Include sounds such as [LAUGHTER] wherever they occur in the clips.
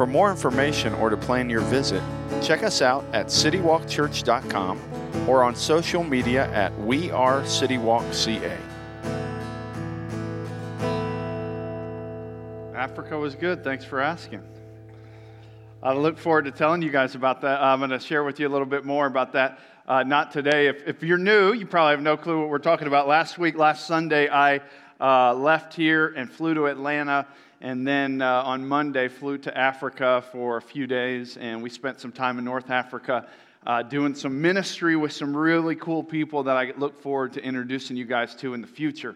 For more information or to plan your visit, check us out at citywalkchurch.com or on social media at We Are CityWalkCA. Africa was good. Thanks for asking. I look forward to telling you guys about that. I'm going to share with you a little bit more about that. Uh, not today. If, if you're new, you probably have no clue what we're talking about. Last week, last Sunday, I uh, left here and flew to Atlanta and then uh, on Monday flew to Africa for a few days, and we spent some time in North Africa uh, doing some ministry with some really cool people that I look forward to introducing you guys to in the future.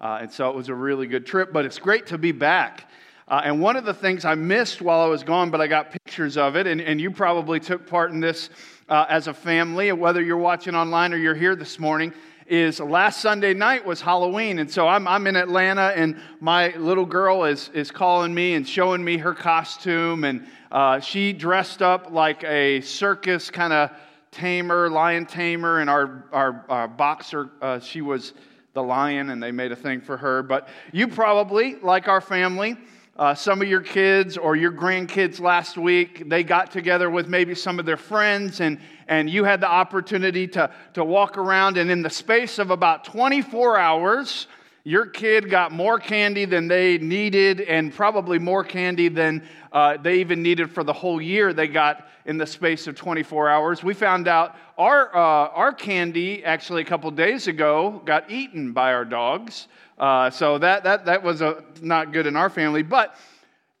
Uh, and so it was a really good trip, but it's great to be back. Uh, and one of the things I missed while I was gone, but I got pictures of it, and, and you probably took part in this uh, as a family, whether you're watching online or you're here this morning, is last Sunday night was Halloween. And so I'm, I'm in Atlanta, and my little girl is, is calling me and showing me her costume. And uh, she dressed up like a circus kind of tamer, lion tamer, and our, our, our boxer, uh, she was the lion, and they made a thing for her. But you probably, like our family, uh, some of your kids or your grandkids last week, they got together with maybe some of their friends, and, and you had the opportunity to, to walk around. And in the space of about 24 hours, your kid got more candy than they needed, and probably more candy than uh, they even needed for the whole year they got in the space of 24 hours. We found out our, uh, our candy, actually, a couple days ago, got eaten by our dogs. Uh, so that, that, that was a, not good in our family. But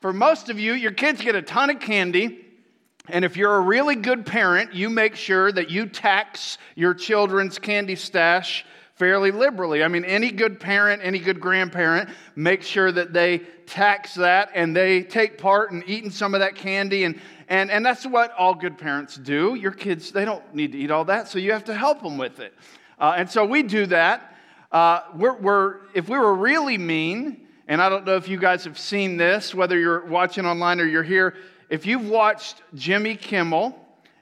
for most of you, your kids get a ton of candy. And if you're a really good parent, you make sure that you tax your children's candy stash fairly liberally. I mean, any good parent, any good grandparent, make sure that they tax that and they take part in eating some of that candy. And, and, and that's what all good parents do. Your kids, they don't need to eat all that, so you have to help them with it. Uh, and so we do that. Uh, we're, we're, if we were really mean, and I don't know if you guys have seen this, whether you're watching online or you're here, if you've watched Jimmy Kimmel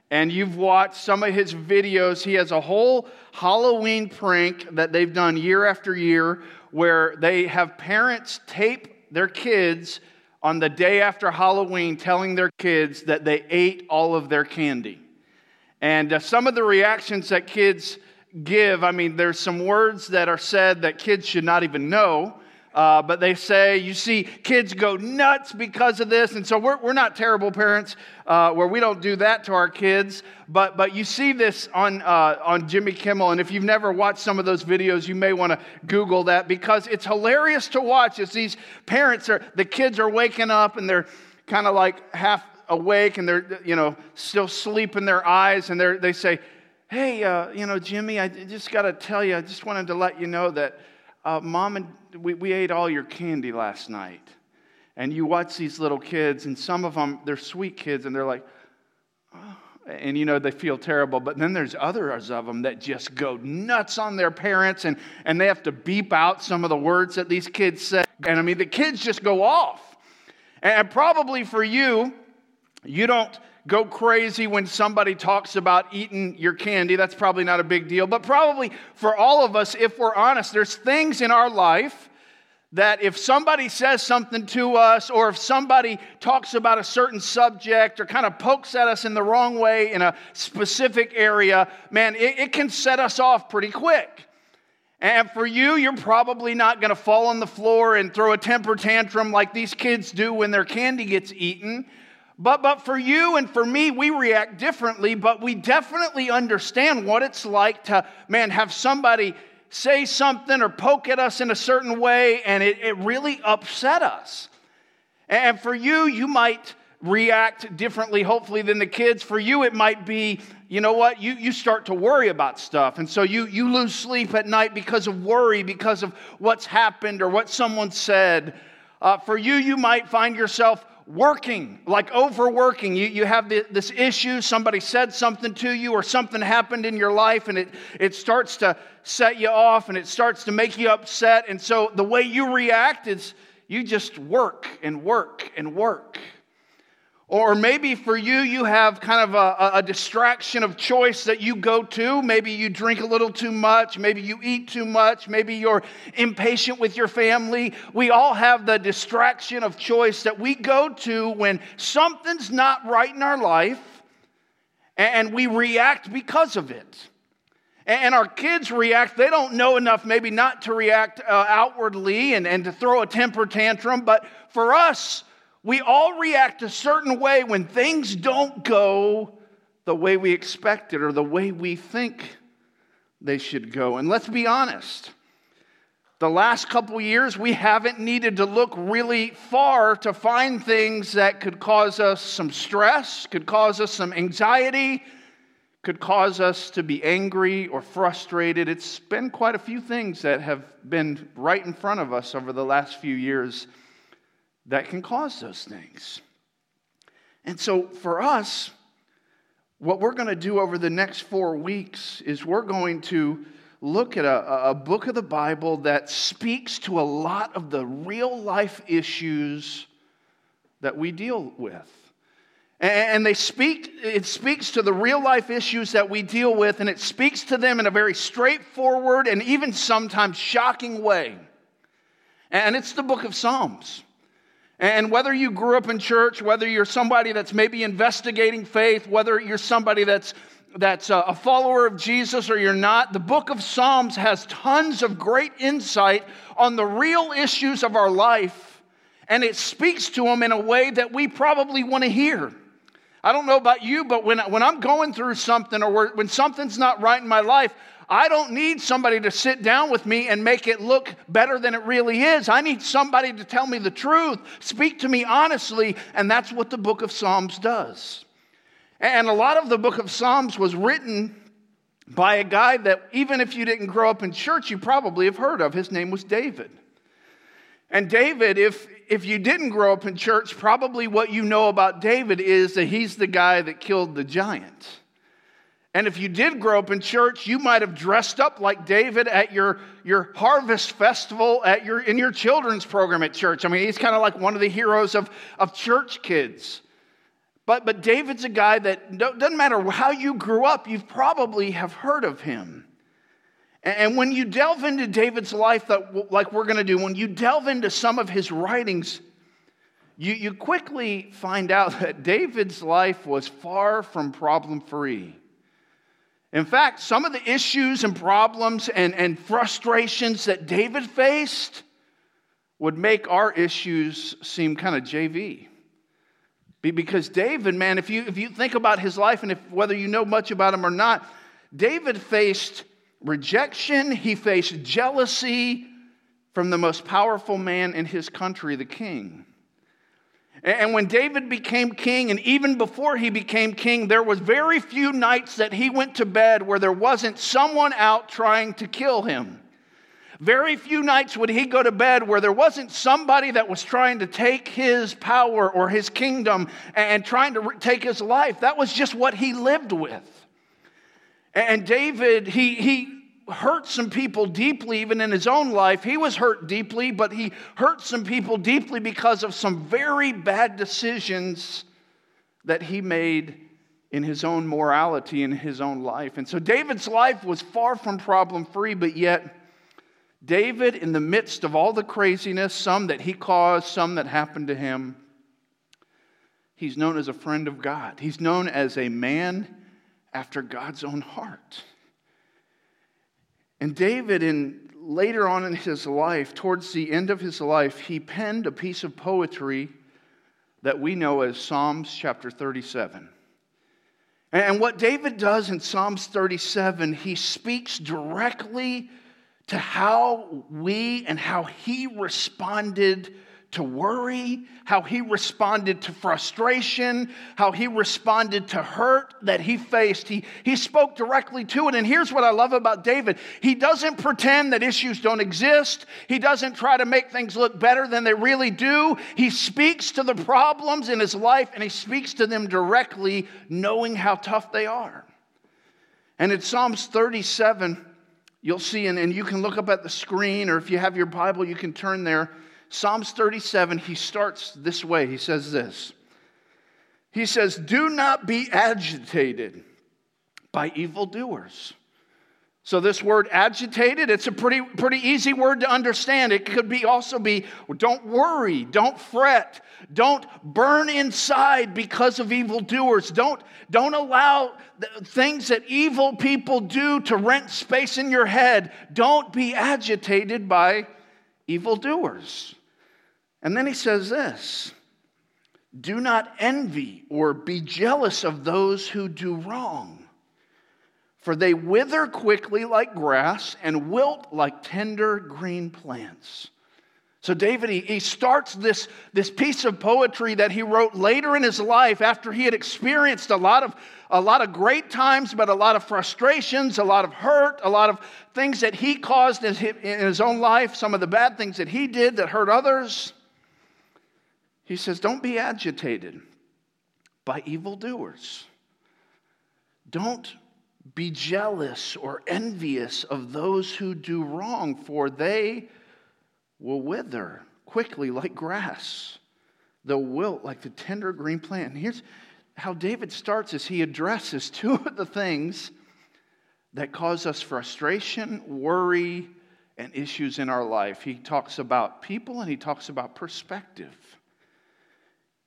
and you've watched some of his videos, he has a whole Halloween prank that they've done year after year where they have parents tape their kids on the day after Halloween telling their kids that they ate all of their candy. And uh, some of the reactions that kids give, I mean, there's some words that are said that kids should not even know. Uh, but they say, you see, kids go nuts because of this. And so we're, we're not terrible parents uh, where we don't do that to our kids. But, but you see this on, uh, on Jimmy Kimmel. And if you've never watched some of those videos, you may want to Google that because it's hilarious to watch as these parents are, the kids are waking up and they're kind of like half awake and they're, you know, still sleep in their eyes. And they they say, hey, uh, you know, Jimmy, I just got to tell you, I just wanted to let you know that uh, mom and we, we ate all your candy last night. And you watch these little kids, and some of them, they're sweet kids, and they're like, oh. and you know, they feel terrible. But then there's others of them that just go nuts on their parents, and, and they have to beep out some of the words that these kids say. And I mean, the kids just go off. And probably for you, you don't go crazy when somebody talks about eating your candy. That's probably not a big deal. But probably for all of us, if we're honest, there's things in our life that if somebody says something to us or if somebody talks about a certain subject or kind of pokes at us in the wrong way in a specific area, man, it, it can set us off pretty quick. And for you, you're probably not going to fall on the floor and throw a temper tantrum like these kids do when their candy gets eaten. But, but for you and for me, we react differently, but we definitely understand what it's like to, man, have somebody say something or poke at us in a certain way and it, it really upset us. And for you, you might react differently, hopefully, than the kids. For you, it might be, you know what, you, you start to worry about stuff. And so you, you lose sleep at night because of worry, because of what's happened or what someone said. Uh, for you, you might find yourself working, like overworking. You, you have the, this issue, somebody said something to you, or something happened in your life, and it, it starts to set you off and it starts to make you upset. And so the way you react is you just work and work and work. Or maybe for you, you have kind of a, a, distraction of choice that you go to. Maybe you drink a little too much. Maybe you eat too much. Maybe you're impatient with your family. We all have the distraction of choice that we go to when something's not right in our life and we react because of it. And our kids react, they don't know enough maybe not to react uh, outwardly and, and to throw a temper tantrum, but for us, we all react a certain way when things don't go the way we expected or the way we think they should go. And let's be honest. The last couple years, we haven't needed to look really far to find things that could cause us some stress, could cause us some anxiety, could cause us to be angry or frustrated. It's been quite a few things that have been right in front of us over the last few years that can cause those things. And so for us, what we're going to do over the next four weeks is we're going to look at a, a book of the Bible that speaks to a lot of the real life issues that we deal with. And they speak, it speaks to the real life issues that we deal with, and it speaks to them in a very straightforward and even sometimes shocking way. And it's the book of Psalms. And whether you grew up in church, whether you're somebody that's maybe investigating faith, whether you're somebody that's that's a follower of Jesus or you're not, the book of Psalms has tons of great insight on the real issues of our life, and it speaks to them in a way that we probably want to hear. I don't know about you, but when, when I'm going through something or when something's not right in my life, I don't need somebody to sit down with me and make it look better than it really is. I need somebody to tell me the truth, speak to me honestly, and that's what the book of Psalms does. And a lot of the book of Psalms was written by a guy that, even if you didn't grow up in church, you probably have heard of. His name was David. And David, if, if you didn't grow up in church, probably what you know about David is that he's the guy that killed the giant. And if you did grow up in church, you might have dressed up like David at your, your harvest festival at your, in your children's program at church. I mean, he's kind of like one of the heroes of, of church kids. But, but David's a guy that doesn't matter how you grew up, you probably have heard of him. And when you delve into David's life, that, like we're going to do, when you delve into some of his writings, you, you quickly find out [LAUGHS] that David's life was far from problem free. In fact, some of the issues and problems and, and frustrations that David faced would make our issues seem kind of JV. Because David, man, if you, if you think about his life and if, whether you know much about him or not, David faced rejection, he faced jealousy from the most powerful man in his country, the king. And when David became king, and even before he became king, there was very few nights that he went to bed where there wasn't someone out trying to kill him. Very few nights would he go to bed where there wasn't somebody that was trying to take his power or his kingdom and trying to take his life. That was just what he lived with. And David, he, he hurt some people deeply, even in his own life. He was hurt deeply, but he hurt some people deeply because of some very bad decisions that he made in his own morality in his own life. And so David's life was far from problem free, but yet, David, in the midst of all the craziness, some that he caused, some that happened to him, he's known as a friend of God. He's known as a man after God's own heart. And David, in later on in his life, towards the end of his life, he penned a piece of poetry that we know as Psalms chapter 37. And what David does in Psalms 37, he speaks directly to how we and how he responded to worry, how he responded to frustration, how he responded to hurt that he faced. He, he spoke directly to it. And here's what I love about David he doesn't pretend that issues don't exist, he doesn't try to make things look better than they really do. He speaks to the problems in his life and he speaks to them directly, knowing how tough they are. And in Psalms 37, you'll see, and, and you can look up at the screen, or if you have your Bible, you can turn there. Psalms 37, he starts this way. He says this He says, Do not be agitated by evildoers. So this word agitated, it's a pretty, pretty easy word to understand. It could be also be don't worry, don't fret, don't burn inside because of evildoers. Don't, don't allow things that evil people do to rent space in your head. Don't be agitated by evildoers. And then he says this do not envy or be jealous of those who do wrong, for they wither quickly like grass and wilt like tender green plants. So, David, he, he starts this, this piece of poetry that he wrote later in his life after he had experienced a lot, of, a lot of great times, but a lot of frustrations, a lot of hurt, a lot of things that he caused in his, in his own life, some of the bad things that he did that hurt others. He says, Don't be agitated by evildoers. Don't be jealous or envious of those who do wrong, for they will wither quickly like grass. They'll wilt like the tender green plant. And here's how David starts as he addresses two of the things that cause us frustration, worry, and issues in our life. He talks about people and he talks about perspective.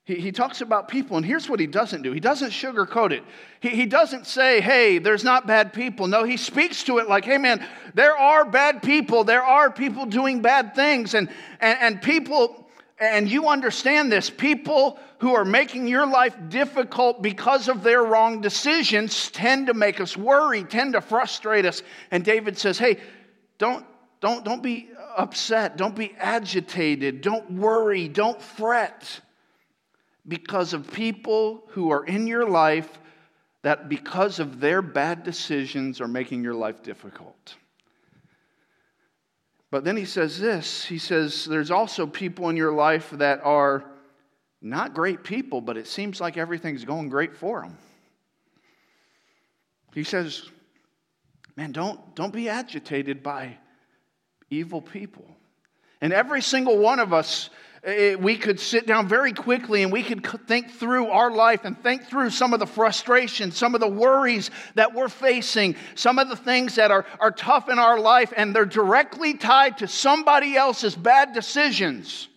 He, he talks about people, and here's what he doesn't do he doesn't sugarcoat it. He, he doesn't say, hey, there's not bad people. No, he speaks to it like, hey, man, there are bad people. There are people doing bad things. And, and, and people, and you understand this, people who are making your life difficult because of their wrong decisions tend to make us worry, tend to frustrate us. And David says, hey, don't, don't, don't be upset. Don't be agitated. Don't worry. Don't fret because of people who are in your life that, because of their bad decisions, are making your life difficult. But then he says this he says, There's also people in your life that are not great people, but it seems like everything's going great for them. He says, Man, don't, don't be agitated by evil people. And every single one of us Eh, we could sit down very quickly and we could think through our life and think through some of the frustrations, some of the worries that we're facing, some of the things that are, are tough in our life, and they're directly tied to somebody else's bad decisions.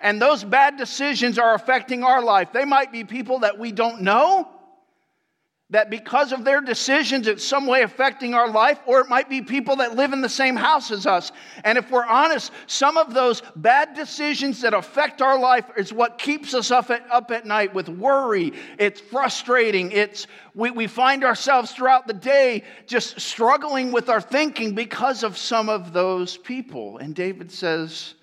And those bad decisions are affecting our life. They might be people that we don't know, that because of their decisions, it's some way affecting our life, or it might be people that live in the same house as us. And if we're honest, some of those bad decisions that affect our life is what keeps us up at, up at night with worry. It's frustrating. It's, we, we find ourselves throughout the day just struggling with our thinking because of some of those people. And David says,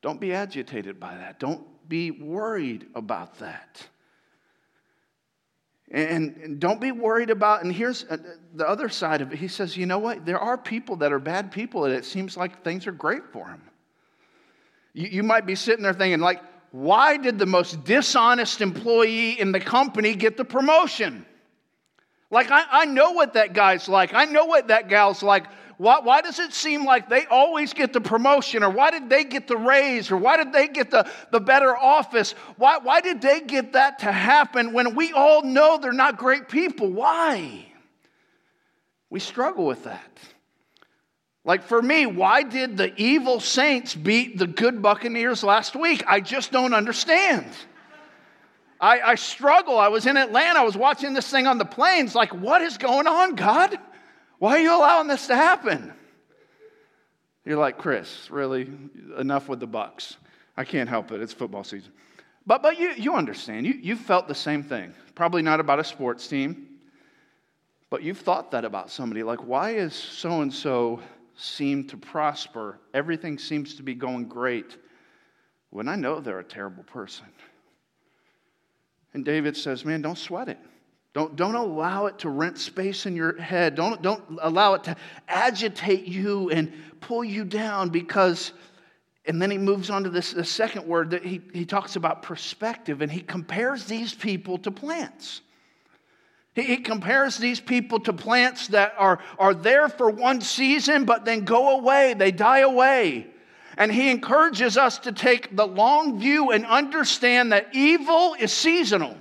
don't be agitated by that, don't be worried about that. And, don't be worried about, and here's uh, the other side of it. He says, you know what? There are people that are bad people, and it seems like things are great for them. You, you might be sitting there thinking, like, why did the most dishonest employee in the company get the promotion? Like, I, I know what that guy's like. I know what that gal's like. Why, why does it seem like they always get the promotion? Or why did they get the raise? Or why did they get the, the better office? Why, why did they get that to happen when we all know they're not great people? Why? We struggle with that. Like for me, why did the evil Saints beat the good Buccaneers last week? I just don't understand. I, I, struggle. I was in Atlanta. I was watching this thing on the planes. Like, what is going on, God? Why are you allowing this to happen? You're like, Chris, really? Enough with the Bucks. I can't help it. It's football season. But, but you, you understand. You, you felt the same thing. Probably not about a sports team, but you've thought that about somebody. Like, why is so and so seem to prosper? Everything seems to be going great. when I know they're a terrible person. And David says, Man, don't sweat it. Don't, don't allow it to rent space in your head. Don't, don't allow it to agitate you and pull you down because, and then he moves on to this the second word that he, he talks about perspective and he compares these people to plants. He, he compares these people to plants that are, are there for one season but then go away, they die away. And he encourages us to take the long view and understand that evil is seasonal.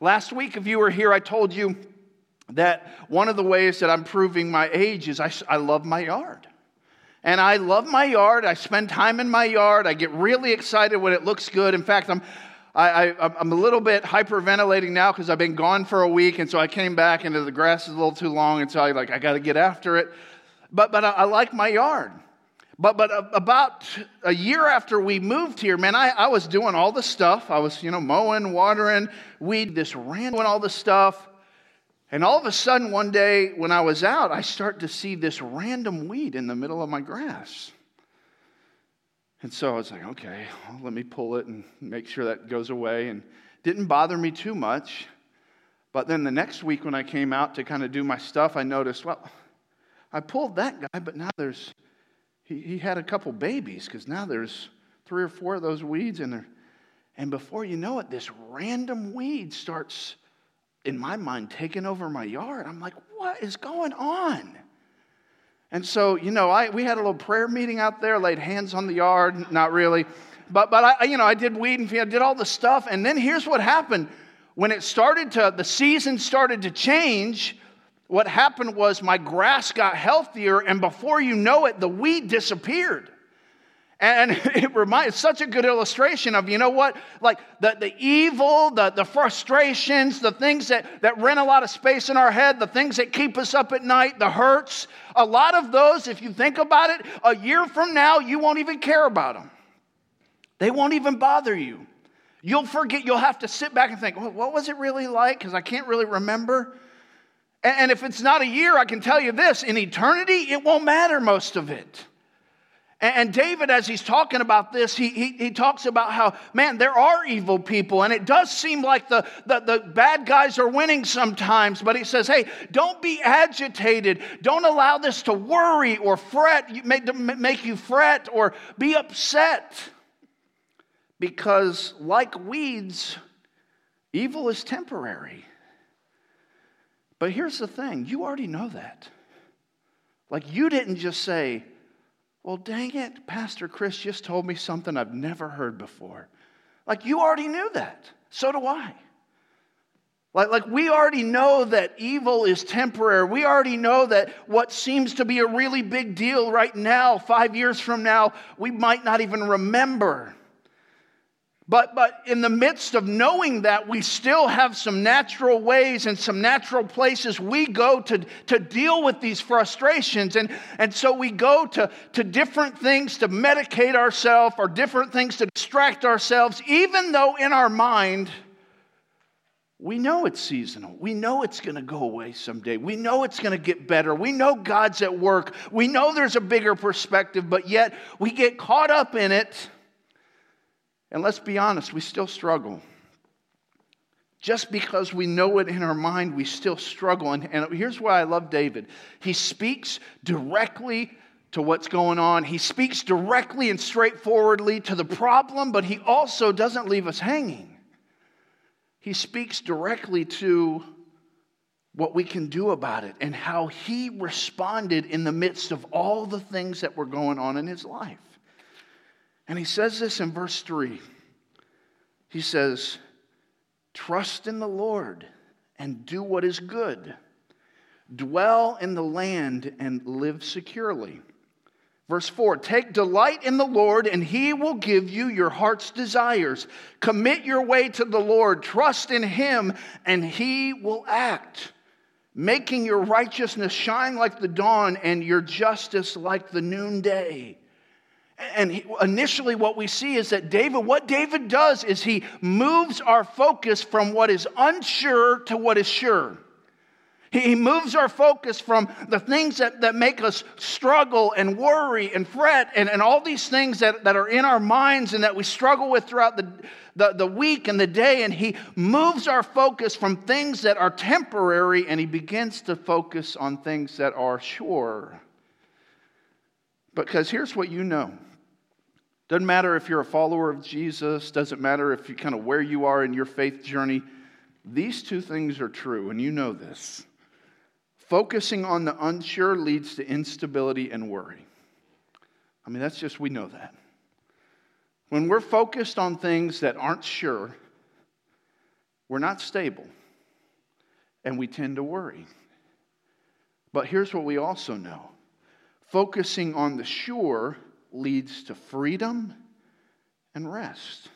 Last week, if you were here, I told you that one of the ways that I'm proving my age is I, I love my yard. And I love my yard. I spend time in my yard. I get really excited when it looks good. In fact, I'm, I, am a little bit hyperventilating now because I've been gone for a week, and so I came back and the grass is a little too long, and so I like I got to get after it. But but I, I like my yard. But, but about a year after we moved here, man, I, I was doing all the stuff. I was, you know, mowing, watering, weed, this random, all the stuff. And all of a sudden, one day when I was out, I start to see this random weed in the middle of my grass. And so I was like, okay, well, let me pull it and make sure that goes away. And didn't bother me too much. But then the next week when I came out to kind of do my stuff, I noticed, well, I pulled that guy, but now there's he, he had a couple babies because now there's three or four of those weeds in there. And before you know it, this random weed starts, in my mind, taking over my yard. I'm like, what is going on? And so, you know, I, we had a little prayer meeting out there, laid hands on the yard, not really. But, but I, you know, I did weed and I did all the stuff. And then here's what happened. When it started to, the season started to change, what happened was my grass got healthier, and before you know it, the weed disappeared. And [LAUGHS] it reminds such a good illustration of, you know what? Like the, the evil, the, the frustrations, the things that, that rent a lot of space in our head, the things that keep us up at night, the hurts. A lot of those, if you think about it, a year from now, you won't even care about them. They won't even bother you. You'll forget, you'll have to sit back and think, what was it really like? Because I can't really remember. And if it's not a year, I can tell you this in eternity, it won't matter most of it. And David, as he's talking about this, he, he, he, talks about how, man, there are evil people, and it does seem like the, the, the bad guys are winning sometimes, but he says, hey, don't be agitated. Don't allow this to worry or fret, make, make you fret or be upset. Because, like weeds, evil is temporary. But here's the thing you already know that. Like, you didn't just say, well, dang it, Pastor Chris just told me something I've never heard before. Like, you already knew that. So do I. Like, like, we already know that evil is temporary. We already know that what seems to be a really big deal right now, five years from now, we might not even remember. But, but in the midst of knowing that, we still have some natural ways and some natural places we go to, to deal with these frustrations. And, and so we go to, to different things to medicate ourselves or different things to distract ourselves, even though in our mind, we know it's seasonal. We know it's going to go away someday. We know it's going to get better. We know God's at work. We know there's a bigger perspective, but yet we get caught up in it and let's be honest, we still struggle. Just because we know it in our mind, we still struggle. And, and here's why I love David he speaks directly to what's going on, he speaks directly and straightforwardly to the problem, but he also doesn't leave us hanging. He speaks directly to what we can do about it and how he responded in the midst of all the things that were going on in his life. And he says this in verse 3. He says, Trust in the Lord and do what is good. Dwell in the land and live securely. Verse 4 Take delight in the Lord, and he will give you your heart's desires. Commit your way to the Lord, trust in him, and he will act, making your righteousness shine like the dawn and your justice like the noonday. And initially, what we see is that David, what David does is he moves our focus from what is unsure to what is sure. He moves our focus from the things that, that make us struggle and worry and fret and, and all these things that, that are in our minds and that we struggle with throughout the, the, the week and the day. And He moves our focus from things that are temporary and He begins to focus on things that are sure. Because here's what you know. Doesn't matter if you're a follower of Jesus, doesn't matter if you kind of where you are in your faith journey. These two things are true, and you know this. Focusing on the unsure leads to instability and worry. I mean, that's just, we know that. When we're focused on things that aren't sure, we're not stable and we tend to worry. But here's what we also know focusing on the sure leads to freedom and rest.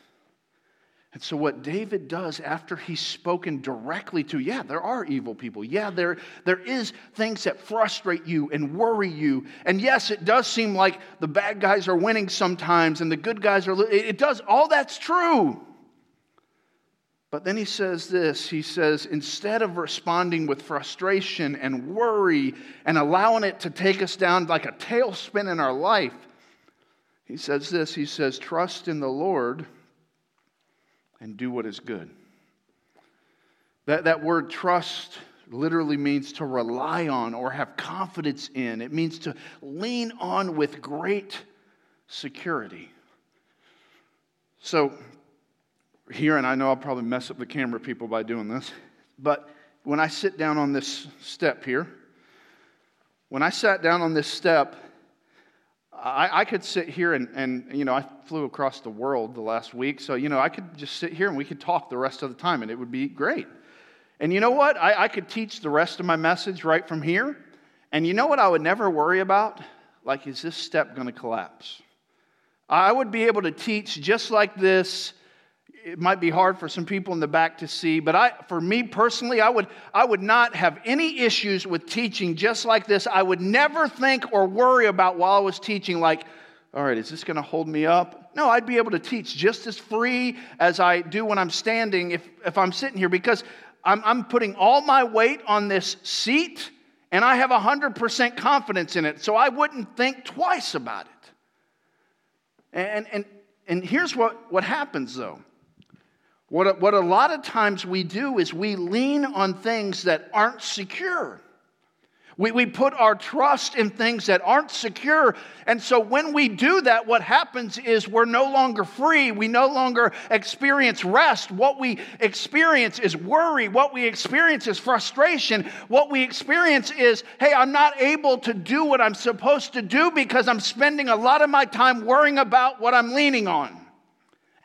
And so, what David does after he's spoken directly to, yeah, there are evil people. Yeah, there, there is things that frustrate you and worry you. And yes, it does seem like the bad guys are winning sometimes and the good guys are, it does, all that's true. But then he says this he says, instead of responding with frustration and worry and allowing it to take us down like a tailspin in our life, he says this he says, trust in the Lord and do what is good. That, that word trust literally means to rely on or have confidence in, it means to lean on with great security. So, here, and I know I'll probably mess up the camera people by doing this, but when I sit down on this step here, when I sat down on this step, I, I, could sit here and, and, you know, I flew across the world the last week, so, you know, I could just sit here and we could talk the rest of the time and it would be great. And you know what? I, I could teach the rest of my message right from here. And you know what I would never worry about? Like, is this step going to collapse? I would be able to teach just like this it might be hard for some people in the back to see, but I, for me personally, I would, I would not have any issues with teaching just like this. I would never think or worry about while I was teaching, like, all right, is this going to hold me up? No, I'd be able to teach just as free as I do when I'm standing if, if I'm sitting here because I'm, I'm putting all my weight on this seat and I have 100% confidence in it. So I wouldn't think twice about it. And, and, and here's what, what happens though what, what a lot of times we do is we lean on things that aren't secure. We, we put our trust in things that aren't secure. And so when we do that, what happens is we're no longer free. We no longer experience rest. What we experience is worry. What we experience is frustration. What we experience is, hey, I'm not able to do what I'm supposed to do because I'm spending a lot of my time worrying about what I'm leaning on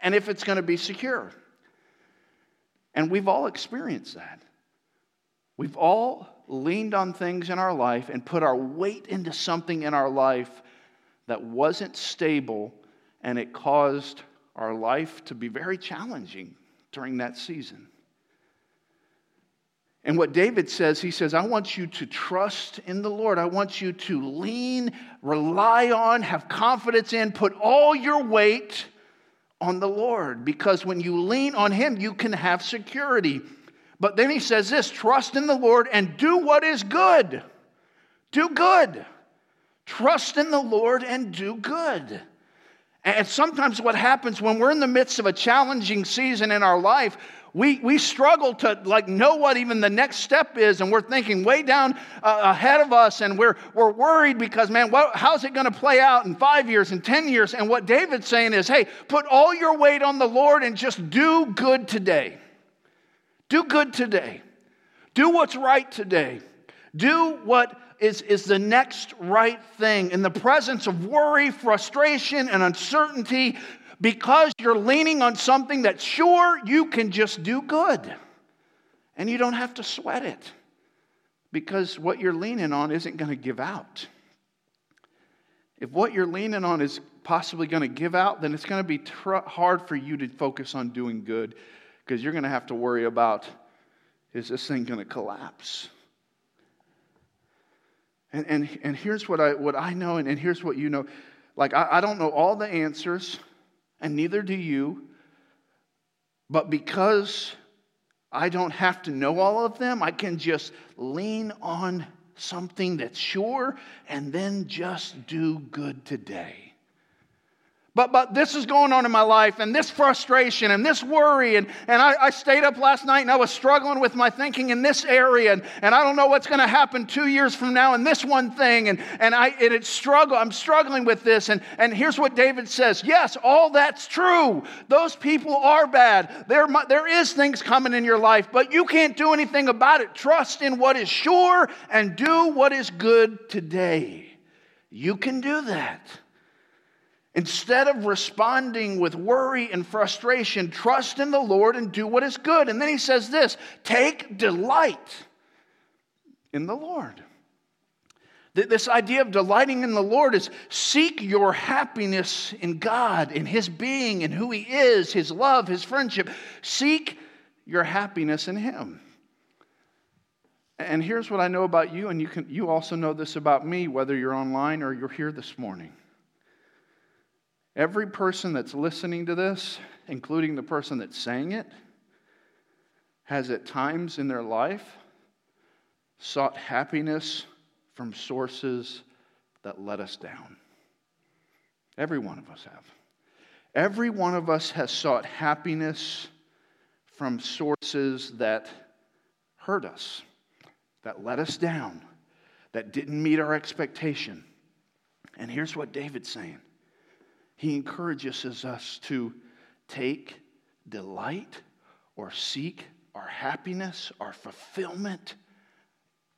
and if it's going to be secure. And we've all experienced that. We've all leaned on things in our life and put our weight into something in our life that wasn't stable, and it caused our life to be very challenging during that season. And what David says, he says, I want you to trust in the Lord. I want you to lean, rely on, have confidence in, put all your weight on the Lord because when you lean on Him, you can have security. But then he says this trust in the Lord and do what is good. Do good. Trust in the Lord and do good. And sometimes what happens when we're in the midst of a challenging season in our life, we, we struggle to like know what even the next step is and we're thinking way down uh, ahead of us and we're, we're worried because man what, how's it going to play out in five years and ten years? And what david's saying is hey put all your weight on the lord and just do good today. Do good today. Do what's right today. Do what is, is the next right thing. In the presence of worry frustration and uncertainty because you're leaning on something that sure you can just do good and you don't have to sweat it because what you're leaning on isn't going to give out. If what you're leaning on is possibly going to give out, then it's going to be tr- hard for you to focus on doing good because you're going to have to worry about is this thing going to collapse? And, and, and here's what I, what I know, and, and here's what you know. Like, I, I don't know all the answers and neither do you. But because I don't have to know all of them. I can just lean on something that's sure and then just do good today. But, but this is going on in my life, and this frustration, and this worry. And, and I, I stayed up last night and I was struggling with my thinking in this area. And, and I don't know what's going to happen two years from now in this one thing. And, and, I, and it's struggle. I'm struggling with this. And, and here's what David says Yes, all that's true. Those people are bad. There, there is things coming in your life, but you can't do anything about it. Trust in what is sure and do what is good today. You can do that. Instead of responding with worry and frustration, trust in the Lord and do what is good. And then he says this take delight in the Lord. This idea of delighting in the Lord is seek your happiness in God, in His being, in who He is, His love, His friendship. Seek your happiness in Him. And here's what I know about you, and you, can, you also know this about me, whether you're online or you're here this morning. Every person that's listening to this, including the person that's saying it, has at times in their life sought happiness from sources that let us down. Every one of us have. Every one of us has sought happiness from sources that hurt us, that let us down, that didn't meet our expectation. And here's what David's saying he encourages us to take delight or seek our happiness, our fulfillment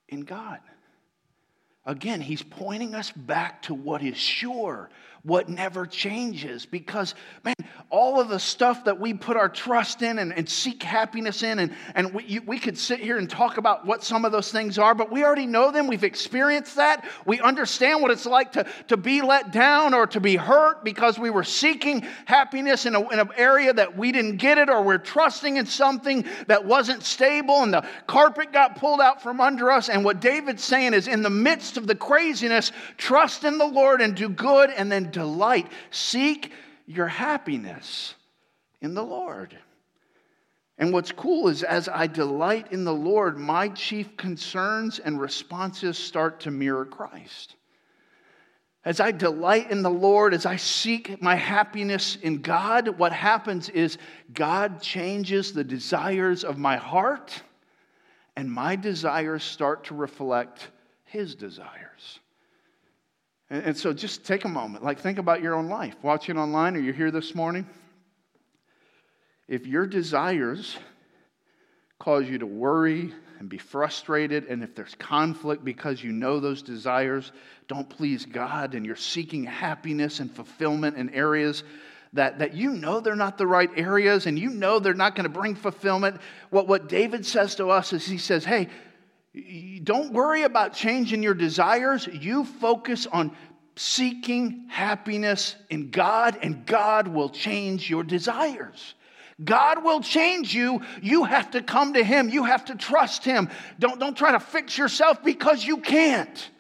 in God. Again, he's pointing us back to what is sure, what never changes. Because, man, all of the stuff that we put our trust in and, and seek happiness in, and, and we, you, we could sit here and talk about what some of those things are, but we already know them. We've experienced that. We understand what it's like to, to be let down or to be hurt because we were seeking happiness in, a, in an area that we didn't get it, or we're trusting in something that wasn't stable, and the carpet got pulled out from under us. And what David's saying is, in the midst of the craziness, trust in the Lord and do good, and then delight. Seek your happiness in the Lord. And what's cool is as I delight in the Lord, my chief concerns and responses start to mirror Christ. As I delight in the Lord, as I seek my happiness in God, what happens is God changes the desires of my heart, and my desires start to reflect His desires. And, and so just take a moment, like think about your own life, watching online or you're here this morning. If your desires cause you to worry and be frustrated, and if there's conflict because you know those desires don't please God and you're seeking happiness and fulfillment in areas that, that you know they're not the right areas and you know they're not going to bring fulfillment, what, what David says to us is he says, Hey, don't worry about changing your desires. You focus on seeking happiness in God, and God will change your desires. God will change you. You have to come to Him. You have to trust Him. Don't, don't try to fix yourself because you can't.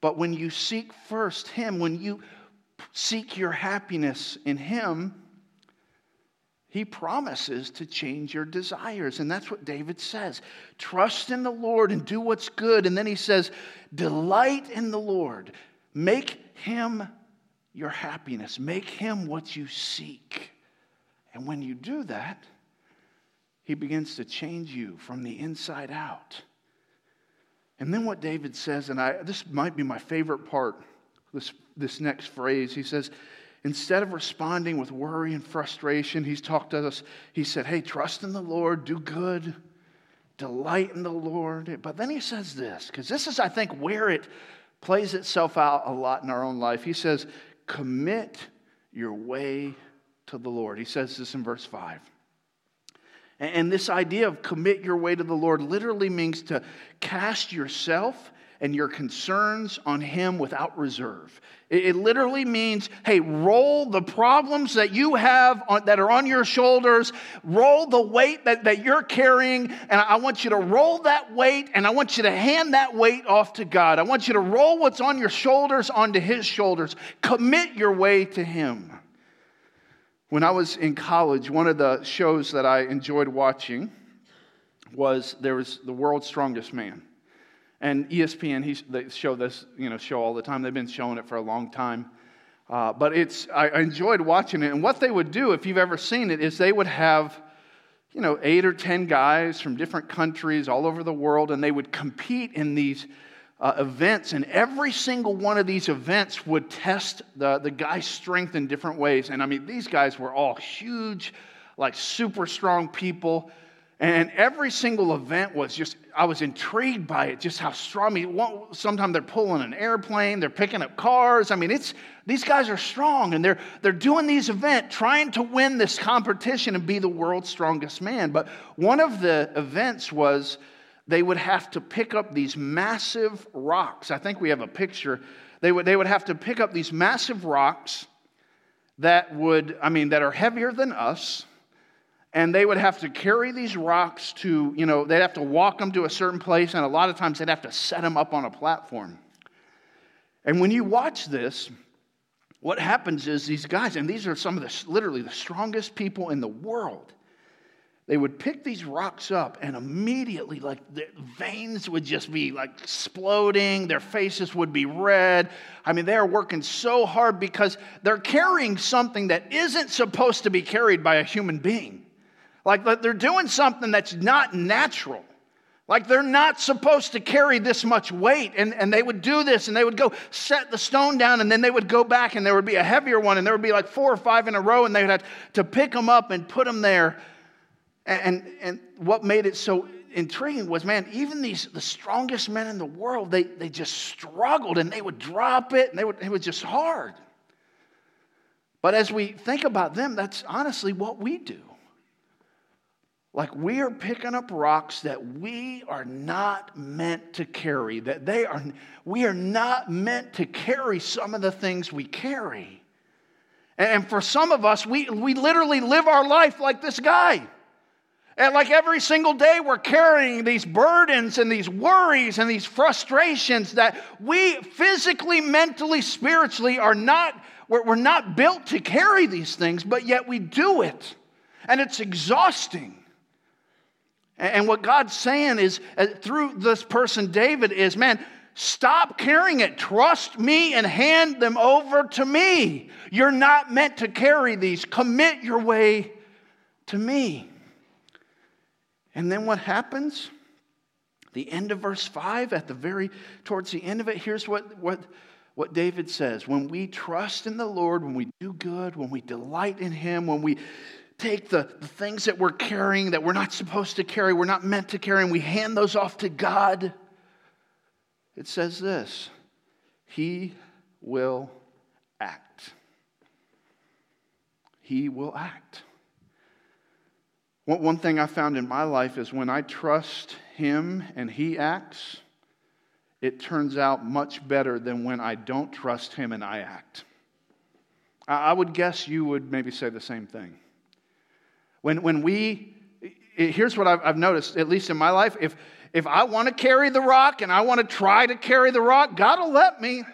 But when you seek first Him, when you seek your happiness in Him, he promises to change your desires. And that's what David says. Trust in the Lord and do what's good. And then he says, Delight in the Lord. Make him your happiness. Make him what you seek. And when you do that, he begins to change you from the inside out. And then what David says, and I, this might be my favorite part, this, this next phrase, he says, Instead of responding with worry and frustration, he's talked to us. He said, Hey, trust in the Lord, do good, delight in the Lord. But then he says this, because this is, I think, where it plays itself out a lot in our own life. He says, Commit your way to the Lord. He says this in verse 5. And this idea of commit your way to the Lord literally means to cast yourself and your concerns on Him without reserve. It, it literally means, hey, roll the problems that you have on, that are on your shoulders, roll the weight that, that you're carrying, and I want you to roll that weight and I want you to hand that weight off to God. I want you to roll what's on your shoulders onto His shoulders. Commit your way to Him. When I was in college, one of the shows that I enjoyed watching was there was The World's Strongest Man. And ESPN, he, they show this you know, show all the time. They've been showing it for a long time. Uh, but it's, I, I enjoyed watching it. And what they would do, if you've ever seen it, is they would have you know, eight or 10 guys from different countries all over the world, and they would compete in these uh, events. And every single one of these events would test the, the guy's strength in different ways. And I mean, these guys were all huge, like super strong people. And every single event was just, I was intrigued by it, just how strong. I mean, sometimes they're pulling an airplane, they're picking up cars. I mean, it's, these guys are strong and they're, they're doing these events, trying to win this competition and be the world's strongest man. But one of the events was they would have to pick up these massive rocks. I think we have a picture. They would, they would have to pick up these massive rocks that would, I mean, that are heavier than us and they would have to carry these rocks to, you know, they'd have to walk them to a certain place, and a lot of times they'd have to set them up on a platform. And when you watch this, what happens is these guys, and these are some of the literally the strongest people in the world, they would pick these rocks up and immediately like the veins would just be like exploding their faces would be red i mean they're working so hard because they're carrying something that isn't supposed to be carried by a human being like they're doing something that's not natural. Like they're not supposed to carry this much weight. And, and they would do this and they would go set the stone down and then they would go back and there would be a heavier one and there would be like four or five in a row and they would have to pick them up and put them there. And, and what made it so intriguing was man, even these the strongest men in the world, they, they just struggled and they would drop it and they would, it was just hard. But as we think about them, that's honestly what we do. Like we are picking up rocks that we are not meant to carry, that they are, we are not meant to carry some of the things we carry. And for some of us, we, we literally live our life like this guy. And like every single day, we're carrying these burdens and these worries and these frustrations that we physically, mentally, spiritually are not, we're, we're not built to carry these things, but yet we do it. And it's exhausting. And what God's saying is, uh, through this person, David, is man, stop carrying it. Trust me and hand them over to me. You're not meant to carry these. Commit your way to me. And then what happens? The end of verse 5, at the very, towards the end of it, here's what, what, what David says. When we trust in the Lord, when we do good, when we delight in Him, when we take the, the things that we're carrying that we're not supposed to carry, we're not meant to carry, and we hand those off to God, it says this He will act. He will act. One thing I found in my life is when I trust Him and He acts, it turns out much better than when I don't trust Him and I act. I would guess you would maybe say the same thing. When, when we, here's what I've, noticed, at least in my life, if, if I want to carry the rock and I want to try to carry the rock, God will let me.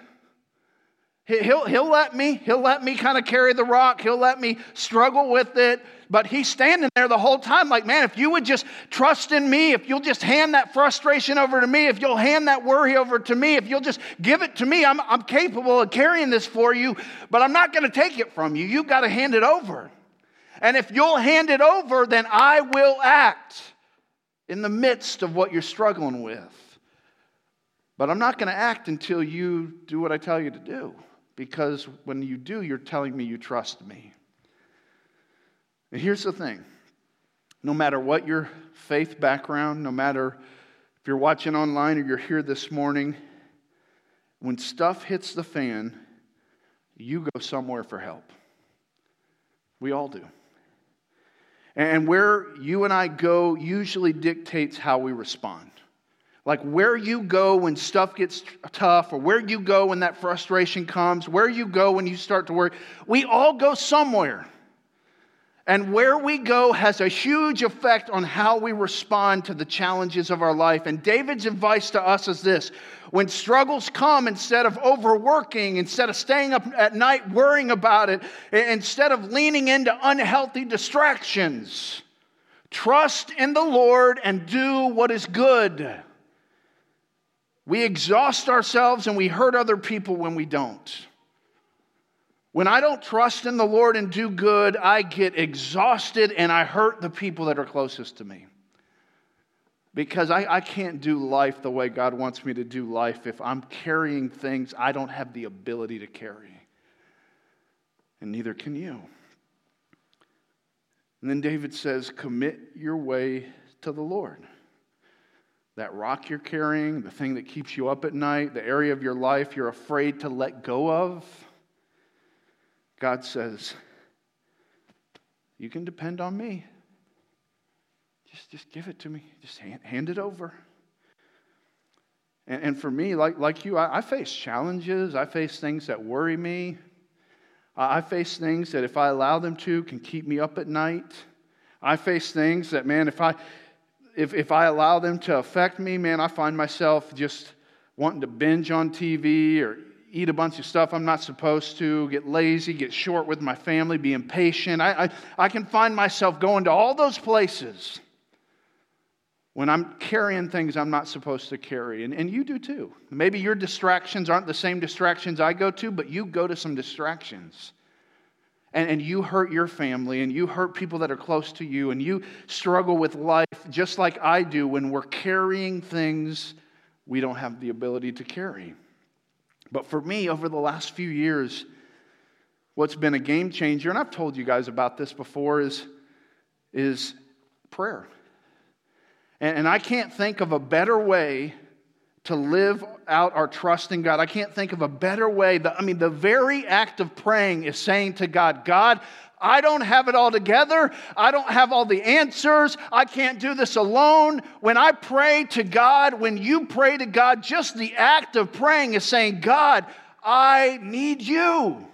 He'll, he'll let me. He'll let me kind of carry the rock. He'll let me struggle with it. But he's standing there the whole time, like, man, if you would just trust in me, if you'll just hand that frustration over to me, if you'll hand that worry over to me, if you'll just give it to me, I'm, I'm capable of carrying this for you, but I'm not going to take it from you. You've got to hand it over. And if you'll hand it over, then I will act in the midst of what you're struggling with. But I'm not going to act until you do what I tell you to do. Because when you do, you're telling me you trust me. And here's the thing no matter what your faith background, no matter if you're watching online or you're here this morning, when stuff hits the fan, you go somewhere for help. We all do. And where you and I go usually dictates how we respond. Like where you go when stuff gets tough, or where you go when that frustration comes, where you go when you start to worry, we all go somewhere. And where we go has a huge effect on how we respond to the challenges of our life. And David's advice to us is this when struggles come, instead of overworking, instead of staying up at night worrying about it, instead of leaning into unhealthy distractions, trust in the Lord and do what is good. We exhaust ourselves and we hurt other people when we don't. When I don't trust in the Lord and do good, I get exhausted and I hurt the people that are closest to me. Because I, I can't do life the way God wants me to do life if I'm carrying things I don't have the ability to carry. And neither can you. And then David says, Commit your way to the Lord. That rock you're carrying, the thing that keeps you up at night, the area of your life you're afraid to let go of God says, You can depend on me. Just, just give it to me. Just hand, hand it over. And, and, for me, like, like you, I, I, face challenges. I face things that worry me. I, I face things that, if I allow them to, can keep me up at night. I face things that, man, if I, if, if I allow them to affect me, man, I find myself just wanting to binge on TV or eat a bunch of stuff I'm not supposed to, get lazy, get short with my family, be impatient. I, I, I can find myself going to all those places when I'm carrying things I'm not supposed to carry. And, and you do too. Maybe your distractions aren't the same distractions I go to, but you go to some distractions. And, and you hurt your family, and you hurt people that are close to you, and you struggle with life just like I do when we're carrying things we don't have the ability to carry. But for me, over the last few years, what's been a game changer, and I've told you guys about this before, is, is prayer. And, and I can't think of a better way to live out our trust in God. I can't think of a better way. I mean, the very act of praying is saying to God, God, I don't have it all together. I don't have all the answers. I can't do this alone. When I pray to God, when you pray to God, just the act of praying is saying, God, I need you.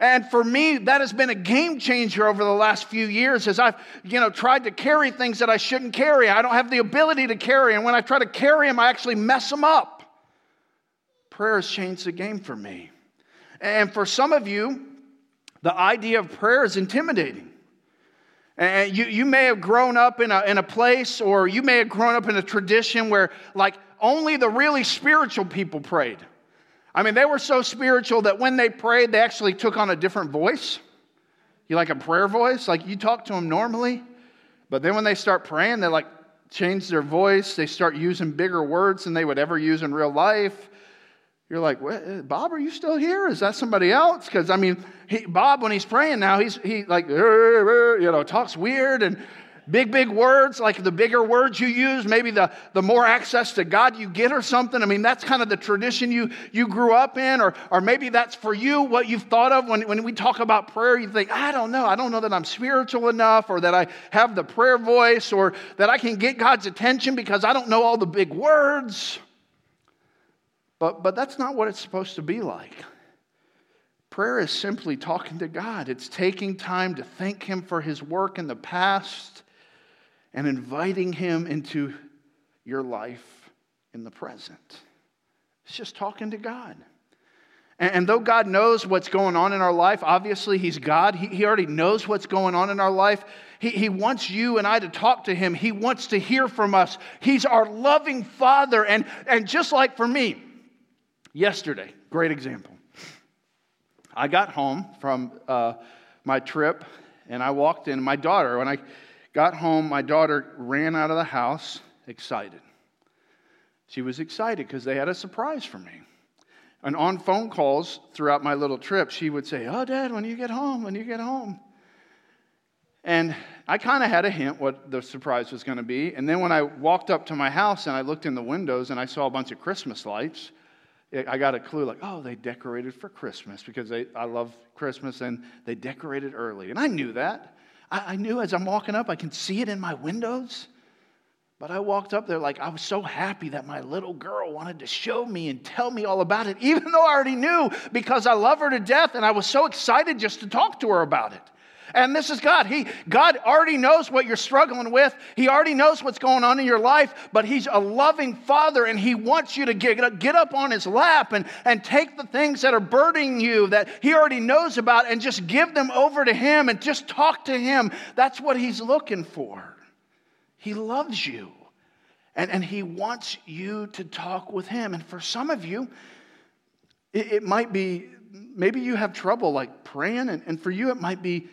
And for me, that has been a game changer over the last few years as I've, you know, tried to carry things that I shouldn't carry. I don't have the ability to carry. And when I try to carry them, I actually mess them up. Prayer has changed the game for me. And for some of you, the idea of prayer is intimidating. And you, you may have grown up in a, in a place, or you may have grown up in a tradition where, like, only the really spiritual people prayed. I mean, they were so spiritual that when they prayed, they actually took on a different voice. You like a prayer voice? Like you talk to them normally, but then when they start praying, they like change their voice. They start using bigger words than they would ever use in real life. You're like, Bob, are you still here? Is that somebody else? Because I mean, he, Bob, when he's praying now, he's he like, you know, talks weird and big, big words. Like the bigger words you use, maybe the the more access to God you get or something. I mean, that's kind of the tradition you you grew up in, or or maybe that's for you what you've thought of when when we talk about prayer. You think, I don't know, I don't know that I'm spiritual enough, or that I have the prayer voice, or that I can get God's attention because I don't know all the big words. But, but that's not what it's supposed to be like. Prayer is simply talking to God, it's taking time to thank Him for His work in the past and inviting Him into your life in the present. It's just talking to God. And, though God knows what's going on in our life, obviously He's God, He, he already knows what's going on in our life. He, he wants you and I to talk to Him, He wants to hear from us. He's our loving Father. And, and just like for me, Yesterday, great example. I got home from uh, my trip and I walked in. My daughter, when I got home, my daughter ran out of the house excited. She was excited because they had a surprise for me. And on phone calls throughout my little trip, she would say, Oh, Dad, when you get home, when you get home. And I kind of had a hint what the surprise was going to be. And then when I walked up to my house and I looked in the windows and I saw a bunch of Christmas lights, I got a clue like, oh, they decorated for Christmas because they, I love Christmas and they decorated early. And I knew that. I, I knew as I'm walking up, I can see it in my windows. But I walked up there like I was so happy that my little girl wanted to show me and tell me all about it, [LAUGHS] even though I already knew because I love her to death and I was so excited just to talk to her about it. And this is God. He, God already knows what you're struggling with. He already knows what's going on in your life, but He's a loving Father and He wants you to get, get up on His lap and, and take the things that are burdening you that He already knows about and just give them over to Him and just talk to Him. That's what He's looking for. He loves you and, and He wants you to talk with Him. And for some of you, it, it might be maybe you have trouble like praying, and, and for you, it might be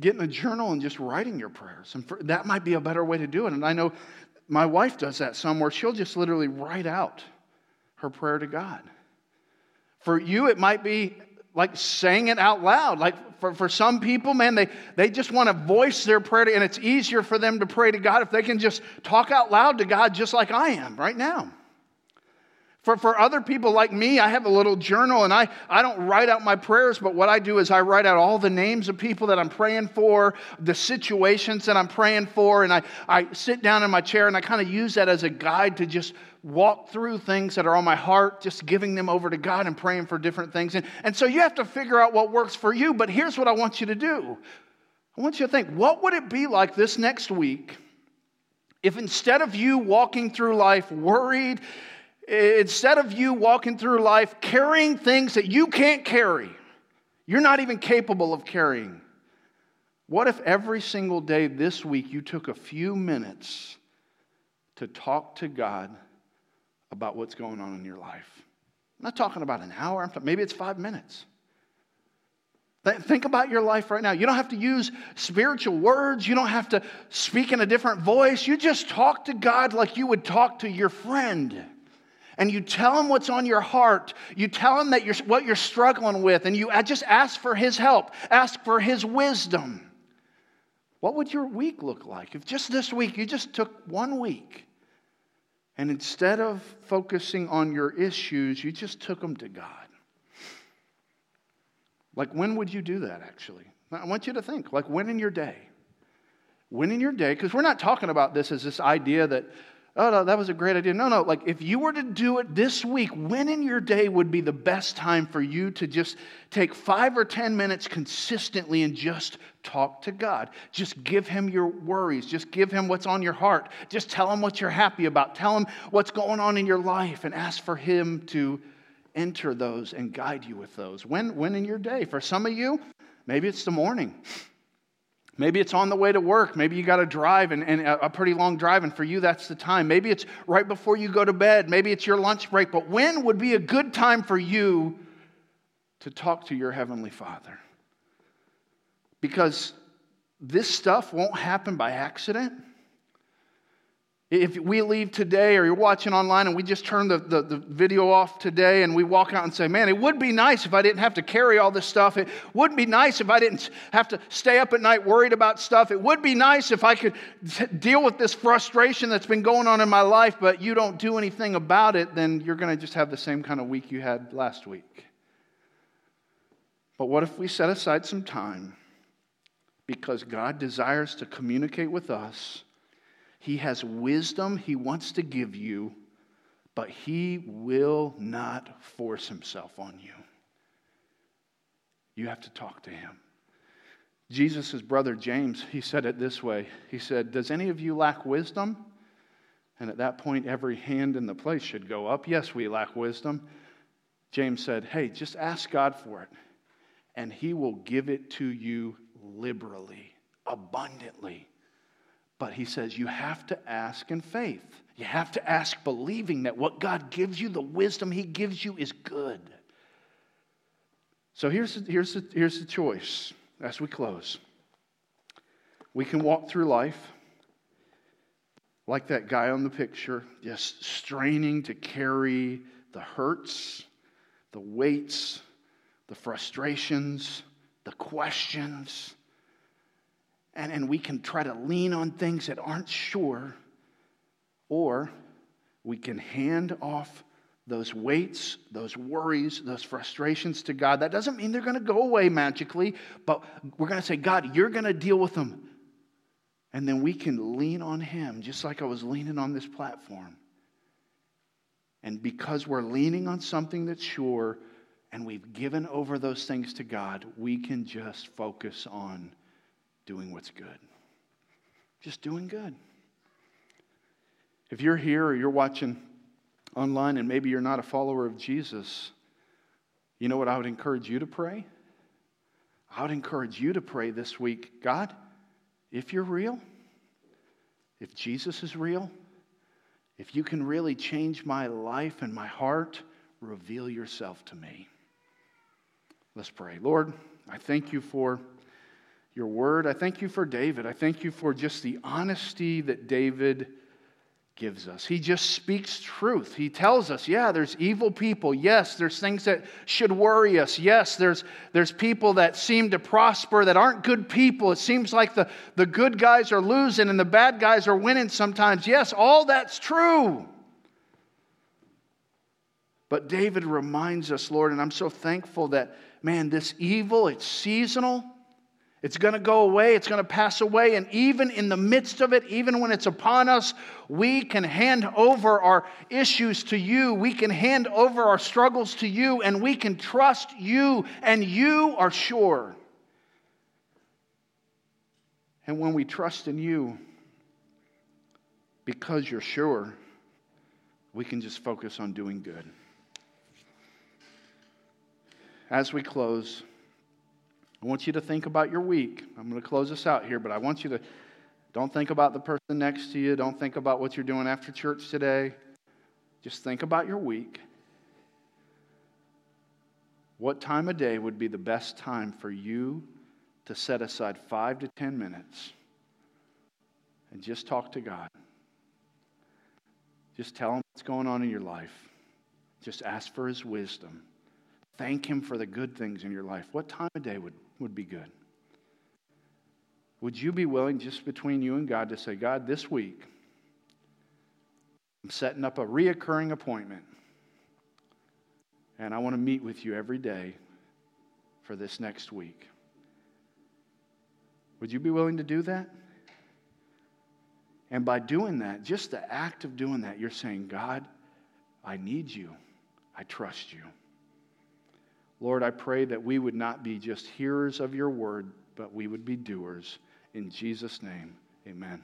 getting a journal and just writing your prayers. And for, that might be a better way to do it. And I know my wife does that somewhere. She'll just literally write out her prayer to God. For you, it might be like saying it out loud. Like for, for some people, man, they, they just want to voice their prayer, to, and it's easier for them to pray to God if they can just talk out loud to God just like I am right now. For, for other people like me, I have a little journal and I, I don't write out my prayers, but what I do is I write out all the names of people that I'm praying for, the situations that I'm praying for, and I, I sit down in my chair and I kind of use that as a guide to just walk through things that are on my heart, just giving them over to God and praying for different things. And, and so you have to figure out what works for you, but here's what I want you to do I want you to think what would it be like this next week if instead of you walking through life worried, instead of you walking through life carrying things that you can't carry, you're not even capable of carrying. What if every single day this week you took a few minutes to talk to God about what's going on in your life? I'm not talking about an hour, maybe it's five minutes. Think about your life right now. You don't have to use spiritual words. You don't have to speak in a different voice. You just talk to God like you would talk to your friend and you tell him what's on your heart. You tell him that you're, what you're struggling with, and you just ask for his help, ask for his wisdom. What would your week look like if just this week you just took one week and instead of focusing on your issues, you just took them to God? Like, when would you do that actually? I want you to think, like, when in your day? When in your day, because we're not talking about this as this idea that Oh, no, that was a great idea. No, no, like if you were to do it this week, when in your day would be the best time for you to just take five or 10 minutes consistently and just talk to God? Just give Him your worries. Just give Him what's on your heart. Just tell Him what you're happy about. Tell Him what's going on in your life and ask for Him to enter those and guide you with those. When, when in your day? For some of you, maybe it's the morning. Maybe it's on the way to work. Maybe you got to drive and, and, a pretty long drive, and for you, that's the time. Maybe it's right before you go to bed. Maybe it's your lunch break. But when would be a good time for you to talk to your Heavenly Father? Because this stuff won't happen by accident. If we leave today or you're watching online and we just turn the, the, the, video off today and we walk out and say, man, it would be nice if I didn't have to carry all this stuff. It would be nice if I didn't have to stay up at night worried about stuff. It would be nice if I could deal with this frustration that's been going on in my life, but you don't do anything about it, then you're going to just have the same kind of week you had last week. But what if we set aside some time because God desires to communicate with us? He has wisdom he wants to give you, but he will not force himself on you. You have to talk to him. Jesus' brother James, he said it this way He said, Does any of you lack wisdom? And at that point, every hand in the place should go up. Yes, we lack wisdom. James said, Hey, just ask God for it, and he will give it to you liberally, abundantly. But he says you have to ask in faith. You have to ask believing that what God gives you, the wisdom he gives you, is good. So here's, here's, the, here's the choice as we close. We can walk through life like that guy on the picture, just straining to carry the hurts, the weights, the frustrations, the questions, and, and we can try to lean on things that aren't sure, or we can hand off those weights, those worries, those frustrations to God. That doesn't mean they're going to go away magically, but we're going to say, God, you're going to deal with them. And then we can lean on Him, just like I was leaning on this platform. And because we're leaning on something that's sure and we've given over those things to God, we can just focus on doing what's good. Just doing good. If you're here or you're watching online and maybe you're not a follower of Jesus, you know what I would encourage you to pray? I would encourage you to pray this week God, if you're real, if Jesus is real, if you can really change my life and my heart, reveal yourself to me. Let's pray. Lord, I thank you for your word. I thank you for David. I thank you for just the honesty that David gives us. He just speaks truth. He tells us, yeah, there's evil people. Yes, there's things that should worry us. Yes, there's, there's people that seem to prosper that aren't good people. It seems like the, the good guys are losing and the bad guys are winning sometimes. Yes, all that's true. But David reminds us, Lord, and I'm so thankful that, man, this evil, it's seasonal. It's going to go away, it's going to pass away. And even in the midst of it, even when it's upon us, we can hand over our issues to you. We can hand over our struggles to you, and we can trust you, and you are sure. And when we trust in you, because you're sure, we can just focus on doing good. As we close, I want you to think about your week. I'm going to close this out here, but I want you to don't think about the person next to you. Don't think about what you're doing after church today. Just think about your week. What time of day would be the best time for you to set aside five to ten minutes and just talk to God? Just tell Him what's going on in your life. Just ask for His wisdom. Thank Him for the good things in your life. What time of day would would be good. Would you be willing, just between you and God, to say, God, this week, I'm setting up a reoccurring appointment, and I want to meet with you every day for this next week? Would you be willing to do that? And by doing that, just the act of doing that, you're saying, God, I need you. I trust you. Lord, I pray that we would not be just hearers of your word, but we would be doers. In Jesus' name, amen.